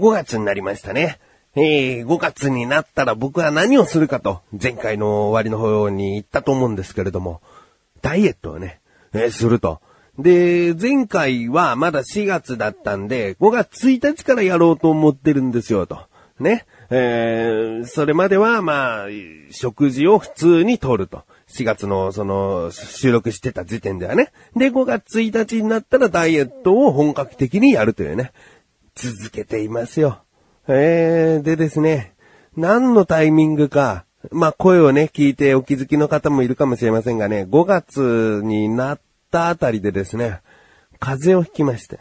5月になりましたね。えー、5月になったら僕は何をするかと、前回の終わりの方に言ったと思うんですけれども、ダイエットをね、えー、すると。で、前回はまだ4月だったんで、5月1日からやろうと思ってるんですよ、と。ね。えー、それまでは、まあ、食事を普通にとると。4月の、その、収録してた時点ではね。で、5月1日になったらダイエットを本格的にやるというね。続けていますよ。えー、でですね、何のタイミングか、まあ、声をね、聞いてお気づきの方もいるかもしれませんがね、5月になったあたりでですね、風邪をひきまして。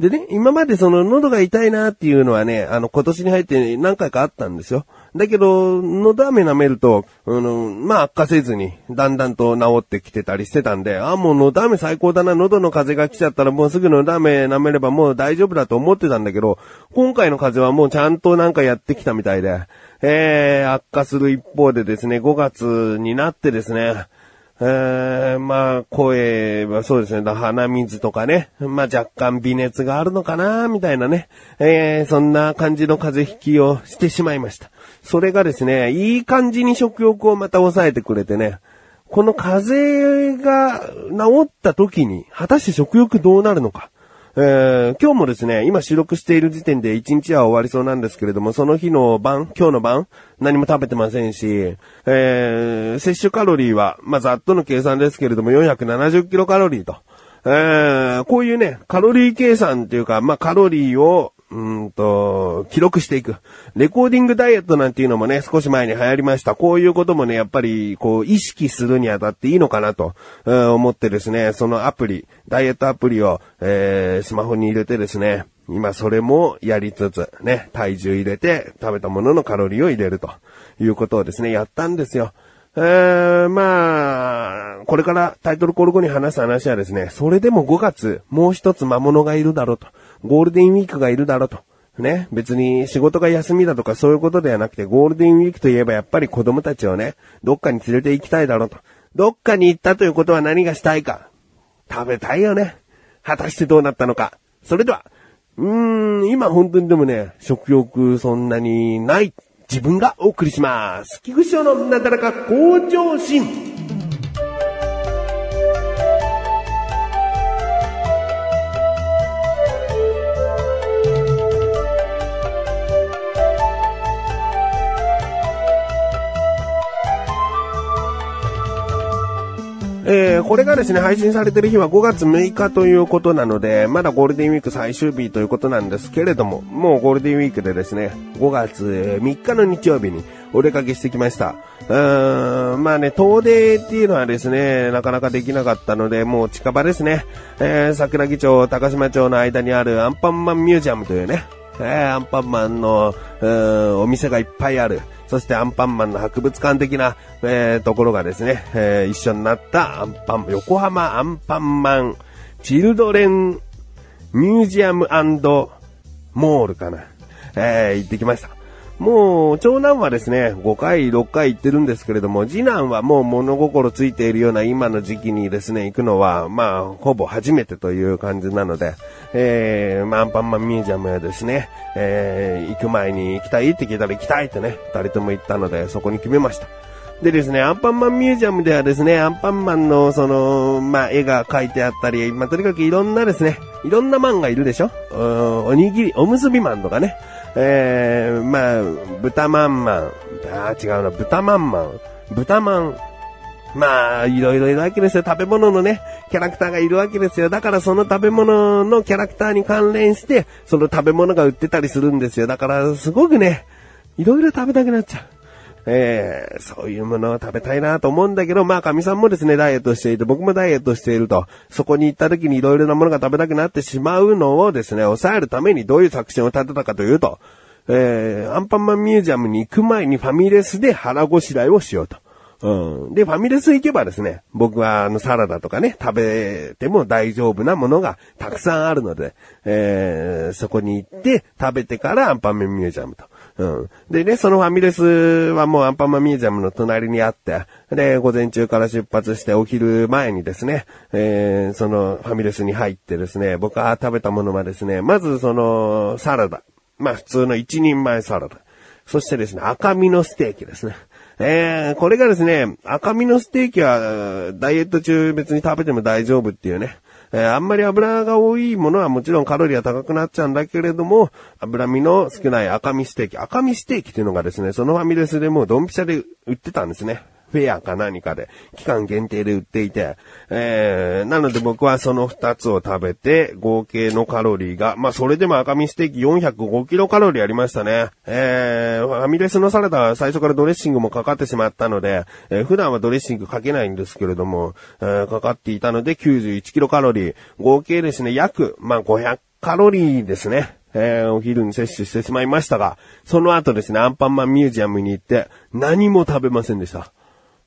でね、今までその喉が痛いなっていうのはね、あの今年に入って何回かあったんですよ。だけど、喉飴舐めると、あの、まあ悪化せずに、だんだんと治ってきてたりしてたんで、あ、もう喉飴最高だな、喉の風が来ちゃったらもうすぐ喉飴舐めればもう大丈夫だと思ってたんだけど、今回の風邪はもうちゃんとなんかやってきたみたいで、えー、悪化する一方でですね、5月になってですね、えー、まあ、声はそうですね、鼻水とかね、まあ若干微熱があるのかな、みたいなね、えー、そんな感じの風邪引きをしてしまいました。それがですね、いい感じに食欲をまた抑えてくれてね、この風邪が治った時に、果たして食欲どうなるのか。えー、今日もですね、今収録している時点で1日は終わりそうなんですけれども、その日の晩、今日の晩、何も食べてませんし、えー、摂取カロリーは、まあ、ざっとの計算ですけれども、470キロカロリーと。えー、こういうね、カロリー計算っていうか、まあ、カロリーをうんと、記録していく。レコーディングダイエットなんていうのもね、少し前に流行りました。こういうこともね、やっぱり、こう、意識するにあたっていいのかなと、えー、思ってですね、そのアプリ、ダイエットアプリを、えー、スマホに入れてですね、今それもやりつつ、ね、体重入れて、食べたもののカロリーを入れるということをですね、やったんですよ。えー、まあ、これからタイトルコール後に話す話はですね、それでも5月、もう一つ魔物がいるだろうと。ゴールデンウィークがいるだろうと。ね。別に仕事が休みだとかそういうことではなくて、ゴールデンウィークといえばやっぱり子供たちをね、どっかに連れて行きたいだろうと。どっかに行ったということは何がしたいか。食べたいよね。果たしてどうなったのか。それでは、うーん、今本当にでもね、食欲そんなにない自分がお送りします。菊池のなだらか向上心。えー、これがですね、配信されてる日は5月6日ということなので、まだゴールデンウィーク最終日ということなんですけれども、もうゴールデンウィークでですね、5月3日の日曜日にお出かけしてきました。うーん、まあね、遠出っていうのはですね、なかなかできなかったので、もう近場ですね、えー、桜木町、高島町の間にあるアンパンマンミュージアムというね、えー、アンパンマンの、お店がいっぱいある、そしてアンパンマンの博物館的な、えー、ところがですね、えー、一緒になったアンパン、横浜アンパンマンチルドレンミュージアムモールかな。えー、行ってきました。もう、長男はですね、5回、6回行ってるんですけれども、次男はもう物心ついているような今の時期にですね、行くのは、まあ、ほぼ初めてという感じなので、えー、まあ、アンパンマンミュージアムへですね、えー、行く前に行きたいって聞いたら行きたいってね、二人とも言ったので、そこに決めました。でですね、アンパンマンミュージアムではですね、アンパンマンのその、まあ、絵が描いてあったり、まあ、とにかくいろんなですね、いろんなマンがいるでしょ？うんおにぎり、おむすびマンとかね、えー、まあ、豚まんまん。あ違うな、豚まんまん。豚まん。まあ、いろいろいるわけですよ。食べ物のね、キャラクターがいるわけですよ。だからその食べ物のキャラクターに関連して、その食べ物が売ってたりするんですよ。だから、すごくね、いろいろ食べたくなっちゃう。えー、そういうものを食べたいなと思うんだけど、まあ、神さんもですね、ダイエットしていて、僕もダイエットしていると、そこに行った時にいろいろなものが食べたくなってしまうのをですね、抑えるためにどういう作戦を立てたかというと、えー、アンパンマンミュージアムに行く前にファミレスで腹ごしらえをしようと。うん。で、ファミレス行けばですね、僕はあのサラダとかね、食べても大丈夫なものがたくさんあるので、えー、そこに行って食べてからアンパンマンミュージアムと。うん。でね、そのファミレスはもうアンパンマンミュージアムの隣にあって、で、午前中から出発してお昼前にですね、えー、そのファミレスに入ってですね、僕が食べたものはですね、まずそのサラダ。まあ普通の一人前サラダ。そしてですね、赤身のステーキですね。えー、これがですね、赤身のステーキは、ダイエット中別に食べても大丈夫っていうね。えー、あんまり油が多いものはもちろんカロリーは高くなっちゃうんだけれども、脂身の少ない赤身ステーキ。赤身ステーキっていうのがですね、そのファミレスでもうドンピシャで売ってたんですね。フェアか何かで、期間限定で売っていて、えー、なので僕はその二つを食べて、合計のカロリーが、まあそれでも赤身ステーキ405キロカロリーありましたね。えー、ファミレスのサラダは最初からドレッシングもかかってしまったので、えー、普段はドレッシングかけないんですけれども、えー、かかっていたので91キロカロリー、合計ですね、約、まあ500カロリーですね。えー、お昼に摂取してしまいましたが、その後ですね、アンパンマンミュージアムに行って、何も食べませんでした。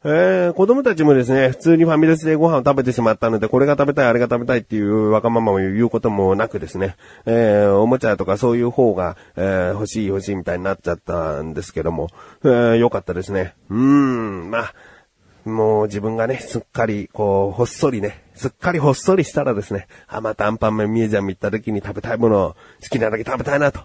えー、子供たちもですね、普通にファミレスでご飯を食べてしまったので、これが食べたい、あれが食べたいっていうわがままを言うこともなくですね、えー、おもちゃとかそういう方が、えー、欲しい欲しいみたいになっちゃったんですけども、えー、よかったですね。うーん、まあ、もう自分がね、すっかり、こう、ほっそりね、すっかりほっそりしたらですね、あ、またアンパンマンミュージアム行った時に食べたいものを好きなだけ食べたいなと。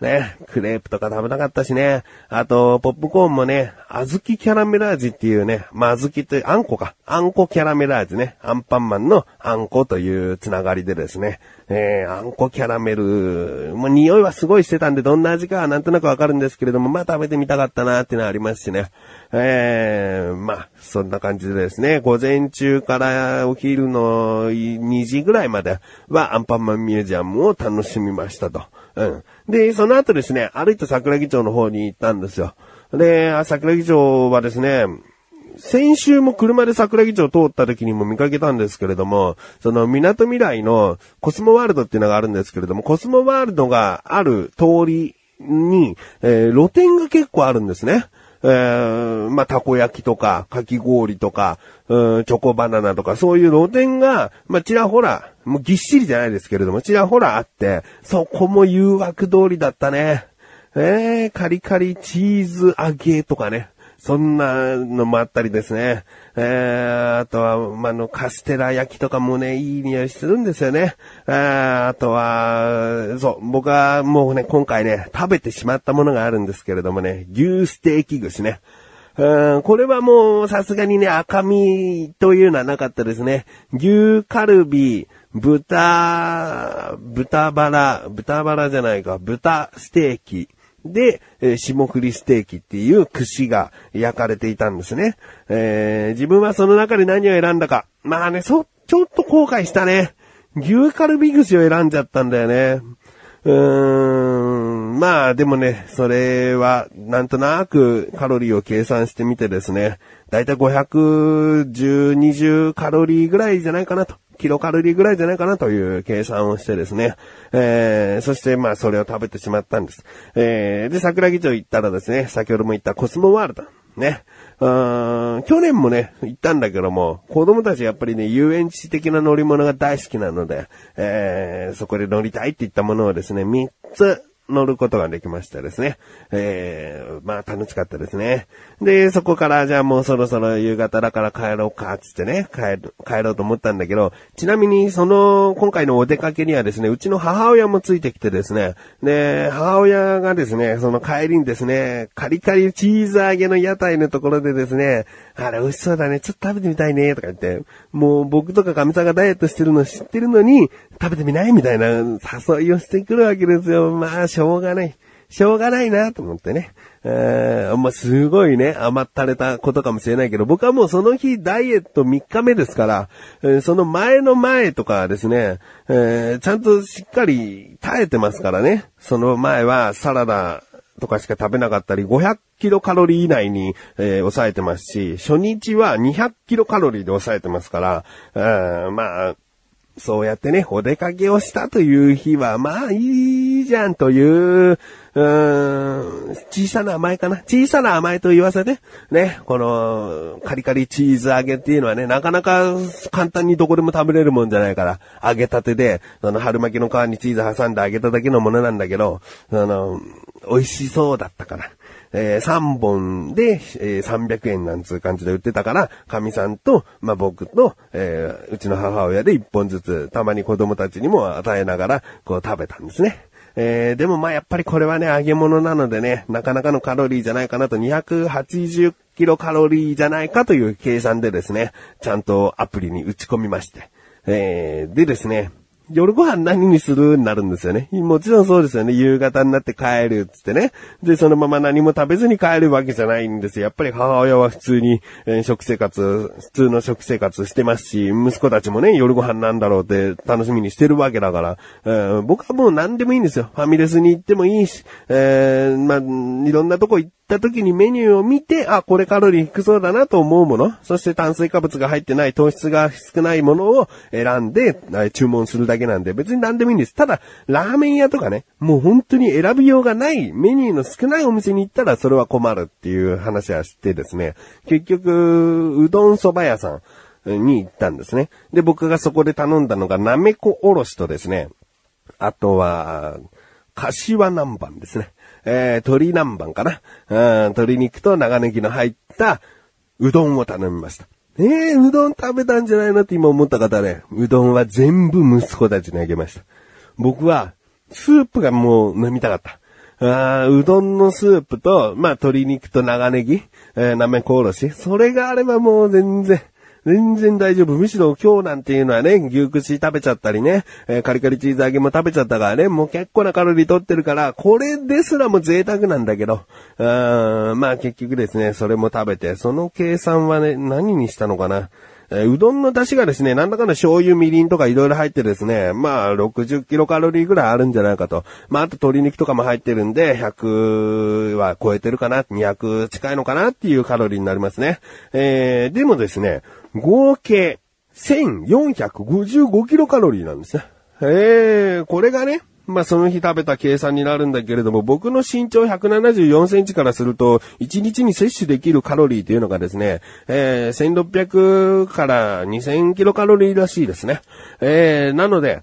ね、クレープとか食べなかったしね。あと、ポップコーンもね、小豆キャラメラ味っていうね、まあ、小豆ってあんこか。あんこキャラメラ味ね。アンパンマンのあんこというつながりでですね。えー、あんこキャラメル、もう匂いはすごいしてたんで、どんな味かはなんとなくわかるんですけれども、まあ、食べてみたかったなっていうのはありますしね。えー、まあ、そんな感じでですね、午前中からお昼の2時ぐらいまではアンパンマンミュージアムを楽しみましたと。うん。で、その後ですね、歩いて桜木町の方に行ったんですよ。で、桜木町はですね、先週も車で桜木町通った時にも見かけたんですけれども、その港未来のコスモワールドっていうのがあるんですけれども、コスモワールドがある通りに、えー、露店が結構あるんですね。えー、まあ、たこ焼きとか、かき氷とか、うん、チョコバナナとか、そういう露店が、まあ、ちらほら、もうぎっしりじゃないですけれども、ちらほらあって、そこも誘惑通りだったね。えー、カリカリチーズ揚げとかね。そんなのもあったりですね。えー、あとは、まあ、の、カステラ焼きとかもね、いい匂いするんですよね。えーあとは、そう、僕はもうね、今回ね、食べてしまったものがあるんですけれどもね、牛ステーキ串ね。うんこれはもうさすがにね、赤身というのはなかったですね。牛カルビ、豚、豚バラ、豚バラじゃないか、豚ステーキ。で、えー、霜降りステーキっていう串が焼かれていたんですね。えー、自分はその中で何を選んだか。まあね、そ、ちょっと後悔したね。牛カルビ串を選んじゃったんだよね。うーん、まあでもね、それはなんとなくカロリーを計算してみてですね、だいたい510、20カロリーぐらいじゃないかなと。キロカロリーぐらいじゃないかなという計算をしてですね。えー、そしてまあそれを食べてしまったんです。えー、で、桜木町行ったらですね、先ほども言ったコスモワールド。ね。うん去年もね、行ったんだけども、子供たちやっぱりね、遊園地的な乗り物が大好きなので、えー、そこで乗りたいって言ったものをですね、3つ乗ることができましたですね。えー、まあ楽しかったですね。で、そこからじゃあもうそろそろ夕方だから帰ろうか、つってね、帰る、帰ろうと思ったんだけど、ちなみにその、今回のお出かけにはですね、うちの母親もついてきてですね、で、母親がですね、その帰りにですね、カリカリチーズ揚げの屋台のところでですね、あれ美味しそうだね、ちょっと食べてみたいね、とか言って、もう僕とか神さんがダイエットしてるの知ってるのに、食べてみないみたいな誘いをしてくるわけですよ。まあ、しょうがない。しょうがないなと思ってね。えー、まあ、すごいね、甘ったれたことかもしれないけど、僕はもうその日ダイエット3日目ですから、えー、その前の前とかですね、えー、ちゃんとしっかり耐えてますからね。その前はサラダとかしか食べなかったり、500キロカロリー以内に、えー、抑えてますし、初日は200キロカロリーで抑えてますから、えー、まあ、そうやってね、お出かけをしたという日は、まあいいじゃんという、うーん、小さな甘えかな。小さな甘えと言わせて、ね、この、カリカリチーズ揚げっていうのはね、なかなか簡単にどこでも食べれるもんじゃないから、揚げたてで、あの、春巻きの皮にチーズ挟んで揚げただけのものなんだけど、あの、美味しそうだったから。えー、3本で、えー、300円なんつう感じで売ってたから、神さんと、まあ、僕と、えー、うちの母親で1本ずつ、たまに子供たちにも与えながら、こう食べたんですね。えー、でもまあやっぱりこれはね、揚げ物なのでね、なかなかのカロリーじゃないかなと、280キロカロリーじゃないかという計算でですね、ちゃんとアプリに打ち込みまして。えー、でですね、夜ご飯何にする？になるんですよね。もちろんそうですよね。夕方になって帰るっつってね。で、そのまま何も食べずに帰るわけじゃないんですよ。やっぱり母親は普通に、え、食生活、普通の食生活してますし、息子たちもね、夜ご飯なんだろうって楽しみにしてるわけだから、えー、僕はもう何でもいいんですよ。ファミレスに行ってもいいし、えー、まあ、いろんなとこ行ってた時にメニューを見て、あ、これカロリー低そうだなと思うもの、そして炭水化物が入ってない糖質が少ないものを選んで、注文するだけけなんで、別に何でもいいんです。ただ、ラーメン屋とかね、もう本当に選びようがないメニューの少ないお店に行ったらそれは困るっていう話はしてですね、結局、うどん蕎麦屋さんに行ったんですね。で、僕がそこで頼んだのが、なめこおろしとですね、あとは、柏南蛮ですね。えー、鶏南蛮かな。うん、鶏肉と長ネギの入ったうどんを頼みました。えー、うどん食べたんじゃないのって今思った方ね、うどんは全部息子たちにあげました。僕は、スープがもう飲みたかった。あうどんのスープと、まあ、鶏肉と長ネギ、えー、なめこおろし。それがあればもう全然、全然大丈夫。むしろ今日なんていうのはね、牛串食べちゃったりね、えー、カリカリチーズ揚げも食べちゃったからね、もう結構なカロリー取ってるから、これですらも贅沢なんだけど、うーんまあ結局ですね、それも食べて、その計算はね、何にしたのかな。えうどんの出汁がですね、なんだかんだ醤油、みりんとかいろいろ入ってですね、まあ、60キロカロリーぐらいあるんじゃないかと。まあ、あと鶏肉とかも入ってるんで、100は超えてるかな、200近いのかなっていうカロリーになりますね。えー、でもですね、合計1455キロカロリーなんですね。えー、これがね、まあその日食べた計算になるんだけれども、僕の身長174センチからすると、1日に摂取できるカロリーというのがですね、えー、1600から2000キロカロリーらしいですね。えー、なので、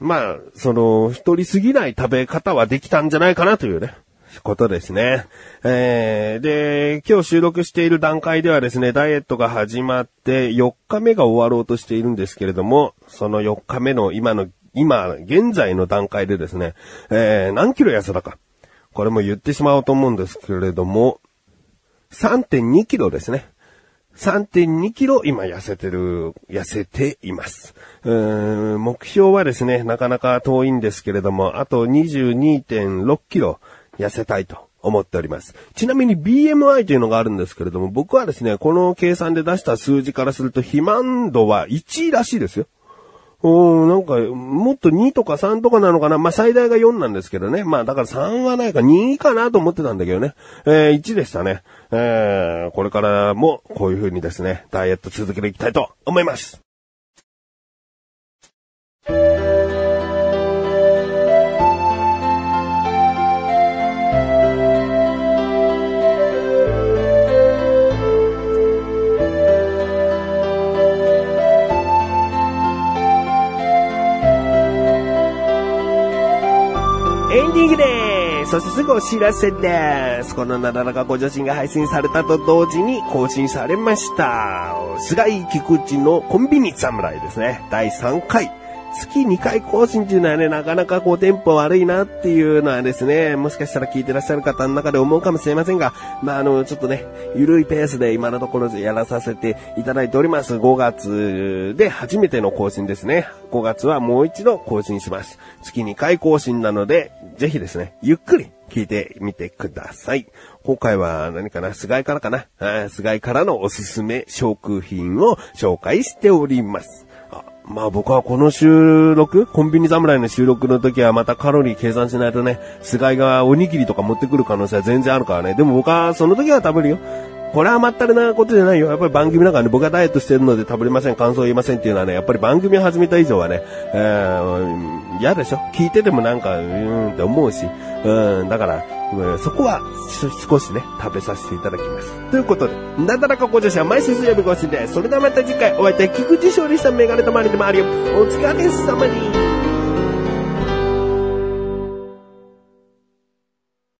まあ、その、太りすぎない食べ方はできたんじゃないかなというね。ことですね。えー、で、今日収録している段階ではですね、ダイエットが始まって4日目が終わろうとしているんですけれども、その4日目の今の、今、現在の段階でですね、えー、何キロ痩せたか。これも言ってしまおうと思うんですけれども、3.2キロですね。3.2キロ今痩せてる、痩せています。目標はですね、なかなか遠いんですけれども、あと22.6キロ痩せたいと思っております。ちなみに BMI というのがあるんですけれども、僕はですね、この計算で出した数字からすると肥満度は1位らしいですよ。おなんか、もっと2とか3とかなのかなまあ、最大が4なんですけどね。まあ、だから3はないか2かなと思ってたんだけどね。えー、1でしたね。えー、これからもこういう風にですね、ダイエット続けていきたいと思います。そしてすぐお知らせです。このなだらかご女子が配信されたと同時に更新されました。菅井菊池のコンビニ侍ですね。第3回。月2回更新っていうのはね、なかなかこうテンポ悪いなっていうのはですね、もしかしたら聞いてらっしゃる方の中で思うかもしれませんが、まあ、あの、ちょっとね、ゆるいペースで今のところやらさせていただいております。5月で初めての更新ですね。5月はもう一度更新します。月2回更新なので、ぜひですね、ゆっくり聞いてみてください。今回は何かな？菅井からかな？菅井からのおすすめ食品を紹介しております。まあ僕はこの収録、コンビニ侍の収録の時はまたカロリー計算しないとね、菅井がおにぎりとか持ってくる可能性は全然あるからね。でも僕はその時は食べるよ。これは甘ったれなことじゃないよ。やっぱり番組だからね、僕はダイエットしてるので食べれません、感想言いませんっていうのはね、やっぱり番組始めた以上はね、えー、嫌でしょ聞いててもなんか、うーんって思うし、うん、だから、そこは少しね、食べさせていただきます。ということで、なだらかご女子は毎週水曜日更新です。それではまた次回お会いいたい菊池勝利したメガネとマリでもあるよ。お疲れ様に。